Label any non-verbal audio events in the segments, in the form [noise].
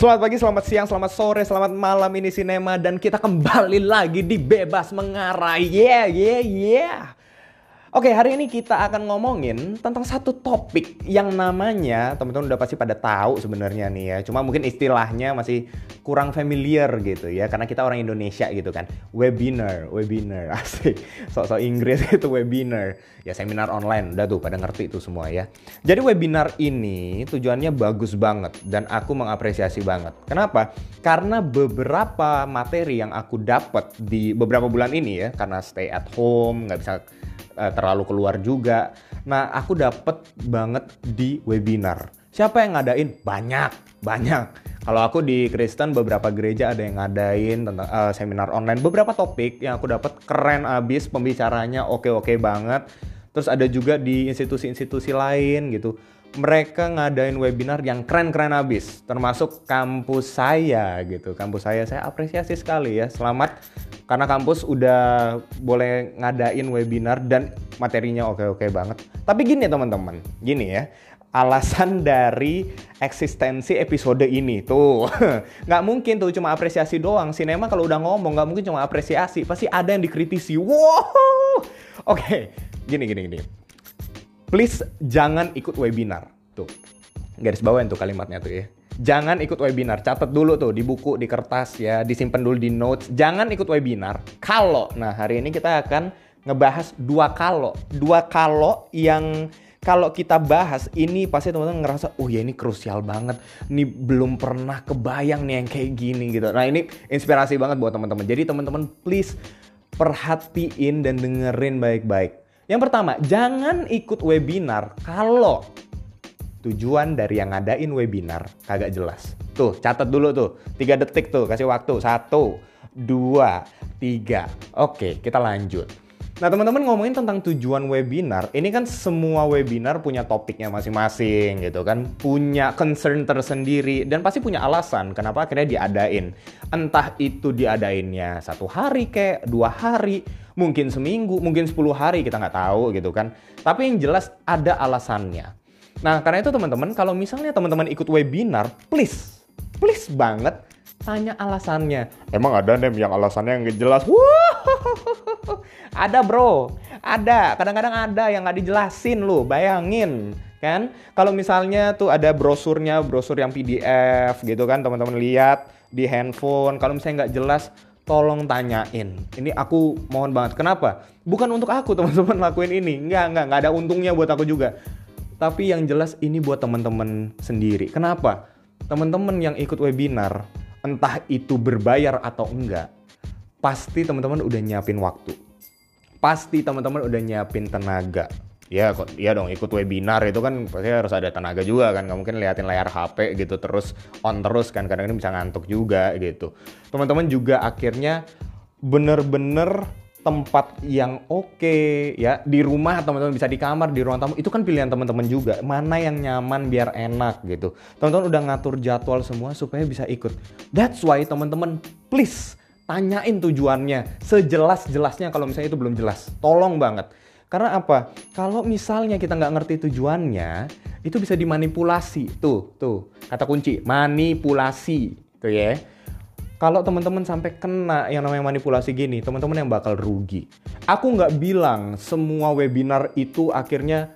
Selamat pagi, selamat siang, selamat sore, selamat malam ini sinema dan kita kembali lagi di Bebas Mengarah. Yeah, yeah, yeah. Oke, hari ini kita akan ngomongin tentang satu topik yang namanya teman-teman udah pasti pada tahu sebenarnya nih ya. Cuma mungkin istilahnya masih kurang familiar gitu ya karena kita orang Indonesia gitu kan. Webinar, webinar. [laughs] Asik. Sok-sok Inggris [laughs] itu webinar. Ya seminar online. Udah tuh pada ngerti itu semua ya. Jadi webinar ini tujuannya bagus banget dan aku mengapresiasi banget. Kenapa? Karena beberapa materi yang aku dapat di beberapa bulan ini ya karena stay at home, nggak bisa uh, terlalu keluar juga. Nah, aku dapet banget di webinar. Siapa yang ngadain? Banyak, banyak. Kalau aku di Kristen beberapa gereja ada yang ngadain tentang uh, seminar online beberapa topik yang aku dapat keren abis pembicaranya oke-oke banget. Terus ada juga di institusi-institusi lain gitu mereka ngadain webinar yang keren-keren abis termasuk kampus saya gitu kampus saya saya apresiasi sekali ya selamat karena kampus udah boleh ngadain webinar dan materinya oke-oke banget. Tapi gini teman-teman. Gini ya. Alasan [laughs] dari eksistensi episode ini tuh. [laughs] Nggak mungkin tuh cuma apresiasi doang. Sinema kalau udah ngomong nggak mungkin cuma apresiasi. Pasti ada yang dikritisi. Wow! [laughs] Oke. Gini gini gini. Please jangan ikut webinar. Tuh, garis bawain tuh kalimatnya tuh ya. Jangan ikut webinar, catat dulu tuh di buku, di kertas ya, disimpan dulu di notes. Jangan ikut webinar. Kalau, nah hari ini kita akan ngebahas dua kalau, dua kalau yang kalau kita bahas ini pasti teman-teman ngerasa oh ya ini krusial banget. Ini belum pernah kebayang nih yang kayak gini gitu. Nah ini inspirasi banget buat teman-teman. Jadi teman-teman please perhatiin dan dengerin baik-baik. Yang pertama, jangan ikut webinar kalau tujuan dari yang ngadain webinar kagak jelas. Tuh, catat dulu tuh. 3 detik tuh, kasih waktu. 1, 2, 3. Oke, kita lanjut. Nah teman-teman ngomongin tentang tujuan webinar, ini kan semua webinar punya topiknya masing-masing gitu kan, punya concern tersendiri dan pasti punya alasan kenapa akhirnya diadain. Entah itu diadainnya satu hari kayak dua hari, mungkin seminggu, mungkin 10 hari kita nggak tahu gitu kan. Tapi yang jelas ada alasannya. Nah karena itu teman-teman kalau misalnya teman-teman ikut webinar, please, please banget tanya alasannya. Emang ada nih yang alasannya yang jelas? ada bro, ada. Kadang-kadang ada yang nggak dijelasin lu, bayangin kan? Kalau misalnya tuh ada brosurnya, brosur yang PDF gitu kan, teman-teman lihat di handphone. Kalau misalnya nggak jelas, tolong tanyain. Ini aku mohon banget. Kenapa? Bukan untuk aku teman-teman lakuin ini. Nggak, nggak, nggak ada untungnya buat aku juga. Tapi yang jelas ini buat teman-teman sendiri. Kenapa? Teman-teman yang ikut webinar, entah itu berbayar atau enggak, pasti teman-teman udah nyiapin waktu. Pasti teman-teman udah nyiapin tenaga. Ya kok ya dong ikut webinar itu kan pasti harus ada tenaga juga kan. Nggak mungkin liatin layar HP gitu terus on terus kan. Kadang-kadang bisa ngantuk juga gitu. Teman-teman juga akhirnya bener-bener tempat yang oke okay, ya di rumah teman-teman bisa di kamar di ruang tamu itu kan pilihan teman-teman juga mana yang nyaman biar enak gitu teman-teman udah ngatur jadwal semua supaya bisa ikut that's why teman-teman please tanyain tujuannya sejelas-jelasnya kalau misalnya itu belum jelas. Tolong banget. Karena apa? Kalau misalnya kita nggak ngerti tujuannya, itu bisa dimanipulasi. Tuh, tuh, kata kunci, manipulasi. Tuh ya. Kalau teman-teman sampai kena yang namanya manipulasi gini, teman-teman yang bakal rugi. Aku nggak bilang semua webinar itu akhirnya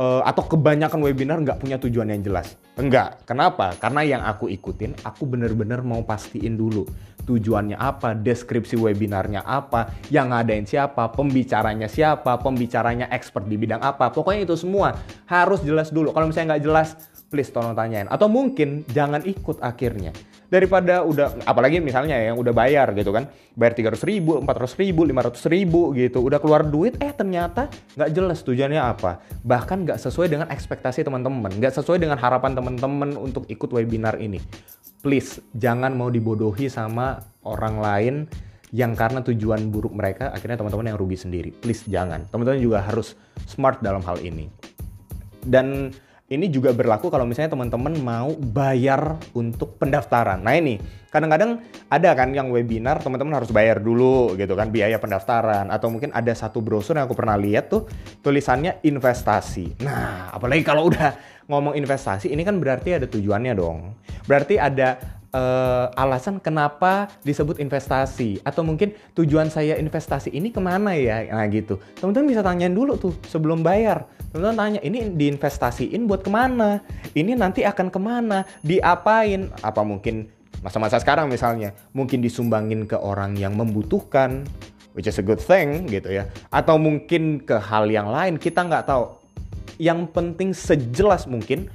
uh, atau kebanyakan webinar nggak punya tujuan yang jelas. Enggak. Kenapa? Karena yang aku ikutin, aku bener-bener mau pastiin dulu tujuannya apa, deskripsi webinarnya apa, yang ngadain siapa, pembicaranya siapa, pembicaranya expert di bidang apa. Pokoknya itu semua harus jelas dulu. Kalau misalnya nggak jelas, please tolong tanyain. Atau mungkin jangan ikut akhirnya. Daripada udah, apalagi misalnya yang udah bayar gitu kan, bayar 300 ribu, 400 ribu, 500 ribu gitu, udah keluar duit, eh ternyata nggak jelas tujuannya apa. Bahkan nggak sesuai dengan ekspektasi teman-teman, nggak sesuai dengan harapan teman-teman untuk ikut webinar ini please jangan mau dibodohi sama orang lain yang karena tujuan buruk mereka akhirnya teman-teman yang rugi sendiri. Please jangan. Teman-teman juga harus smart dalam hal ini. Dan ini juga berlaku kalau misalnya teman-teman mau bayar untuk pendaftaran. Nah ini, kadang-kadang ada kan yang webinar teman-teman harus bayar dulu gitu kan biaya pendaftaran atau mungkin ada satu brosur yang aku pernah lihat tuh tulisannya investasi. Nah, apalagi kalau udah ngomong investasi ini kan berarti ada tujuannya dong. Berarti ada uh, alasan kenapa disebut investasi? Atau mungkin tujuan saya investasi ini ke mana ya? Nah gitu. Teman-teman bisa tanyain dulu tuh sebelum bayar. Teman-teman tanya ini diinvestasiin buat ke mana? Ini nanti akan ke mana? Diapain? Apa mungkin masa-masa sekarang misalnya mungkin disumbangin ke orang yang membutuhkan which is a good thing gitu ya. Atau mungkin ke hal yang lain kita nggak tahu. Yang penting sejelas mungkin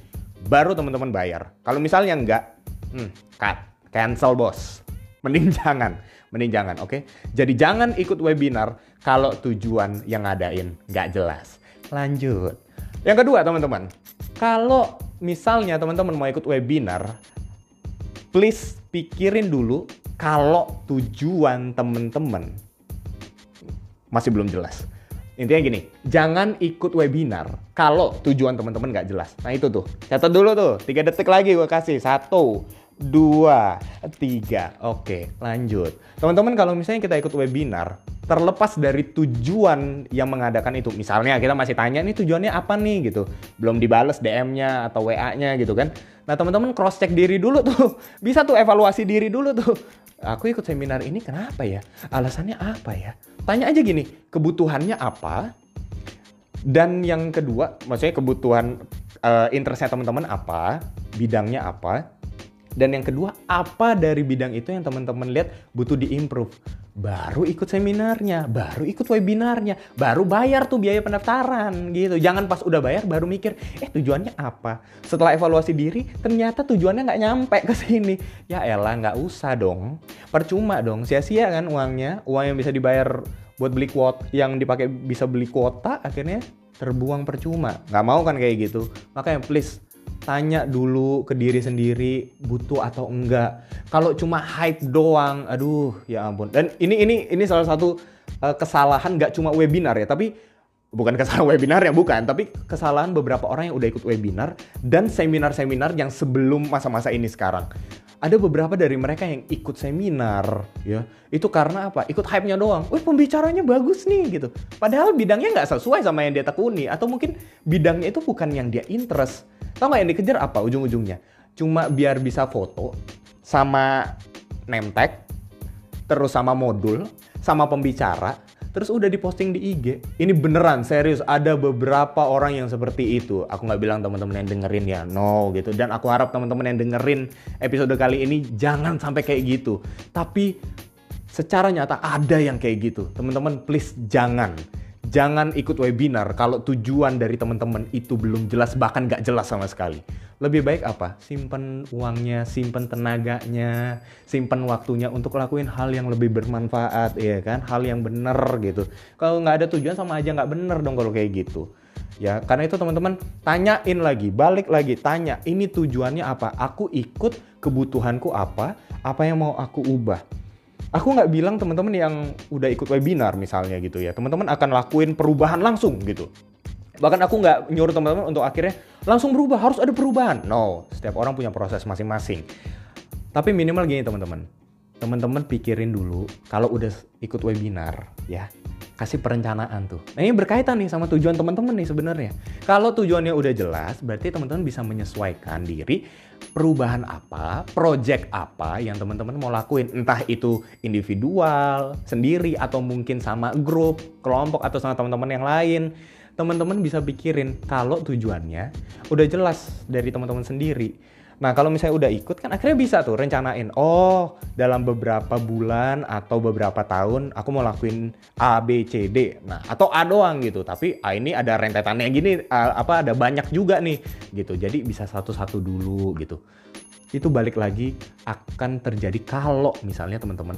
baru teman-teman bayar. Kalau misalnya nggak hmm, cut. Cancel bos. Mending [laughs] jangan. Mending jangan oke? Okay? jadi jangan ikut webinar kalau tujuan yang ngadain nggak jelas. Lanjut. Yang kedua teman-teman. Kalau misalnya teman-teman mau ikut webinar please pikirin dulu kalau tujuan teman-teman masih belum jelas. Intinya gini, jangan ikut webinar kalau tujuan teman-teman nggak jelas. Nah itu tuh, catat dulu tuh, tiga detik lagi gue kasih. Satu, dua, tiga. Oke, lanjut. Teman-teman kalau misalnya kita ikut webinar, terlepas dari tujuan yang mengadakan itu. Misalnya kita masih tanya nih tujuannya apa nih gitu. Belum dibales DM-nya atau WA-nya gitu kan. Nah teman-teman cross check diri dulu tuh. [laughs] Bisa tuh evaluasi diri dulu tuh. Aku ikut seminar ini kenapa ya? Alasannya apa ya? Tanya aja gini, kebutuhannya apa? Dan yang kedua, maksudnya kebutuhan uh, interestnya teman-teman apa? Bidangnya apa? Dan yang kedua, apa dari bidang itu yang teman-teman lihat butuh diimprove? Baru ikut seminarnya, baru ikut webinarnya, baru bayar tuh biaya pendaftaran gitu. Jangan pas udah bayar baru mikir, eh tujuannya apa? Setelah evaluasi diri, ternyata tujuannya nggak nyampe ke sini. Ya elah, nggak usah dong. Percuma dong, sia-sia kan uangnya. Uang yang bisa dibayar buat beli kuota, yang dipakai bisa beli kuota, akhirnya terbuang percuma. Nggak mau kan kayak gitu. Makanya please tanya dulu ke diri sendiri butuh atau enggak. Kalau cuma hype doang, aduh ya ampun. Dan ini ini ini salah satu uh, kesalahan nggak cuma webinar ya, tapi bukan [laughs] kesalahan webinar ya bukan, tapi kesalahan beberapa orang yang udah ikut webinar dan seminar-seminar yang sebelum masa-masa ini sekarang. Ada beberapa dari mereka yang ikut seminar, ya itu karena apa? Ikut hype-nya doang. Wih pembicaranya bagus nih gitu. Padahal bidangnya nggak sesuai sama yang dia tekuni atau mungkin bidangnya itu bukan yang dia interest Tahu nggak yang dikejar apa ujung-ujungnya? Cuma biar bisa foto sama name terus sama modul, sama pembicara, terus udah diposting di IG. Ini beneran serius ada beberapa orang yang seperti itu. Aku nggak bilang teman-teman yang dengerin ya, no gitu. Dan aku harap teman-teman yang dengerin episode kali ini jangan sampai kayak gitu. Tapi secara nyata ada yang kayak gitu. Teman-teman please jangan Jangan ikut webinar kalau tujuan dari teman-teman itu belum jelas bahkan nggak jelas sama sekali. Lebih baik apa? Simpen uangnya, simpen tenaganya, simpen waktunya untuk lakuin hal yang lebih bermanfaat, ya kan? Hal yang bener gitu. Kalau nggak ada tujuan sama aja nggak bener dong kalau kayak gitu. Ya, karena itu teman-teman tanyain lagi, balik lagi, tanya ini tujuannya apa? Aku ikut kebutuhanku apa? Apa yang mau aku ubah? Aku nggak bilang teman-teman yang udah ikut webinar misalnya gitu ya. Teman-teman akan lakuin perubahan langsung gitu. Bahkan aku nggak nyuruh teman-teman untuk akhirnya langsung berubah harus ada perubahan. No setiap orang punya proses masing-masing. Tapi minimal gini teman-teman. Teman-teman pikirin dulu kalau udah ikut webinar ya kasih perencanaan tuh. Nah ini berkaitan nih sama tujuan teman-teman nih sebenarnya. Kalau tujuannya udah jelas, berarti teman-teman bisa menyesuaikan diri perubahan apa, project apa yang teman-teman mau lakuin. Entah itu individual, sendiri, atau mungkin sama grup, kelompok, atau sama teman-teman yang lain. Teman-teman bisa pikirin kalau tujuannya udah jelas dari teman-teman sendiri Nah kalau misalnya udah ikut kan akhirnya bisa tuh rencanain. Oh dalam beberapa bulan atau beberapa tahun aku mau lakuin A, B, C, D. Nah atau A doang gitu. Tapi A ini ada rentetannya gini. A, apa ada banyak juga nih gitu. Jadi bisa satu-satu dulu gitu. Itu balik lagi akan terjadi kalau misalnya teman-teman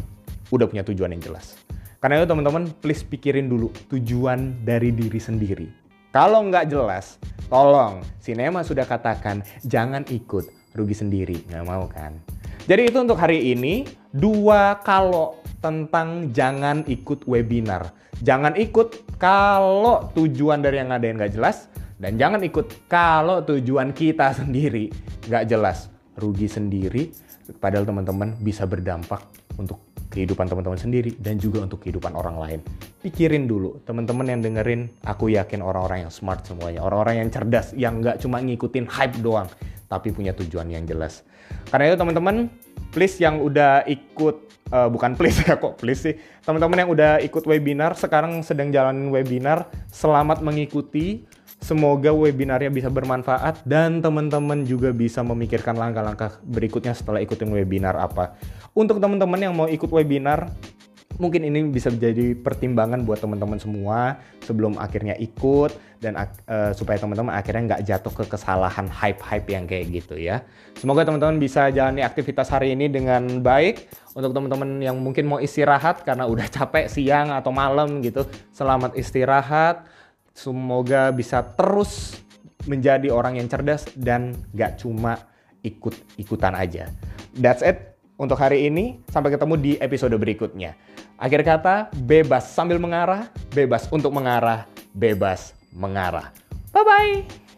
udah punya tujuan yang jelas. Karena itu teman-teman please pikirin dulu tujuan dari diri sendiri. Kalau nggak jelas, tolong, Sinema sudah katakan jangan ikut rugi sendiri nggak mau kan? Jadi itu untuk hari ini dua kalau tentang jangan ikut webinar. Jangan ikut kalau tujuan dari yang ngadain nggak jelas dan jangan ikut kalau tujuan kita [laughs] sendiri nggak jelas. Rugi sendiri padahal teman-teman bisa berdampak untuk kehidupan teman-teman sendiri dan juga untuk kehidupan orang lain. Pikirin dulu, teman-teman yang dengerin, aku yakin orang-orang yang smart semuanya, orang-orang yang cerdas, yang nggak cuma ngikutin hype doang, tapi punya tujuan yang jelas. Karena itu teman-teman, please yang udah ikut, uh, bukan please ya [laughs] kok please sih, teman-teman yang udah ikut webinar, sekarang sedang jalanin webinar, selamat mengikuti, Semoga webinarnya bisa bermanfaat dan teman-teman juga bisa memikirkan langkah-langkah berikutnya setelah ikutin webinar apa. Untuk teman-teman yang mau ikut webinar, mungkin ini bisa menjadi pertimbangan buat teman-teman semua sebelum akhirnya ikut dan uh, supaya teman-teman akhirnya nggak jatuh ke kesalahan hype-hype yang kayak gitu ya. Semoga teman-teman bisa jalani aktivitas hari ini dengan baik. Untuk teman-teman yang mungkin mau istirahat karena udah capek siang atau malam gitu, selamat istirahat Semoga bisa terus menjadi orang yang cerdas dan gak cuma ikut-ikutan aja. That's it untuk hari ini. Sampai ketemu di episode berikutnya. Akhir kata, bebas sambil mengarah, bebas untuk mengarah, bebas mengarah. Bye-bye!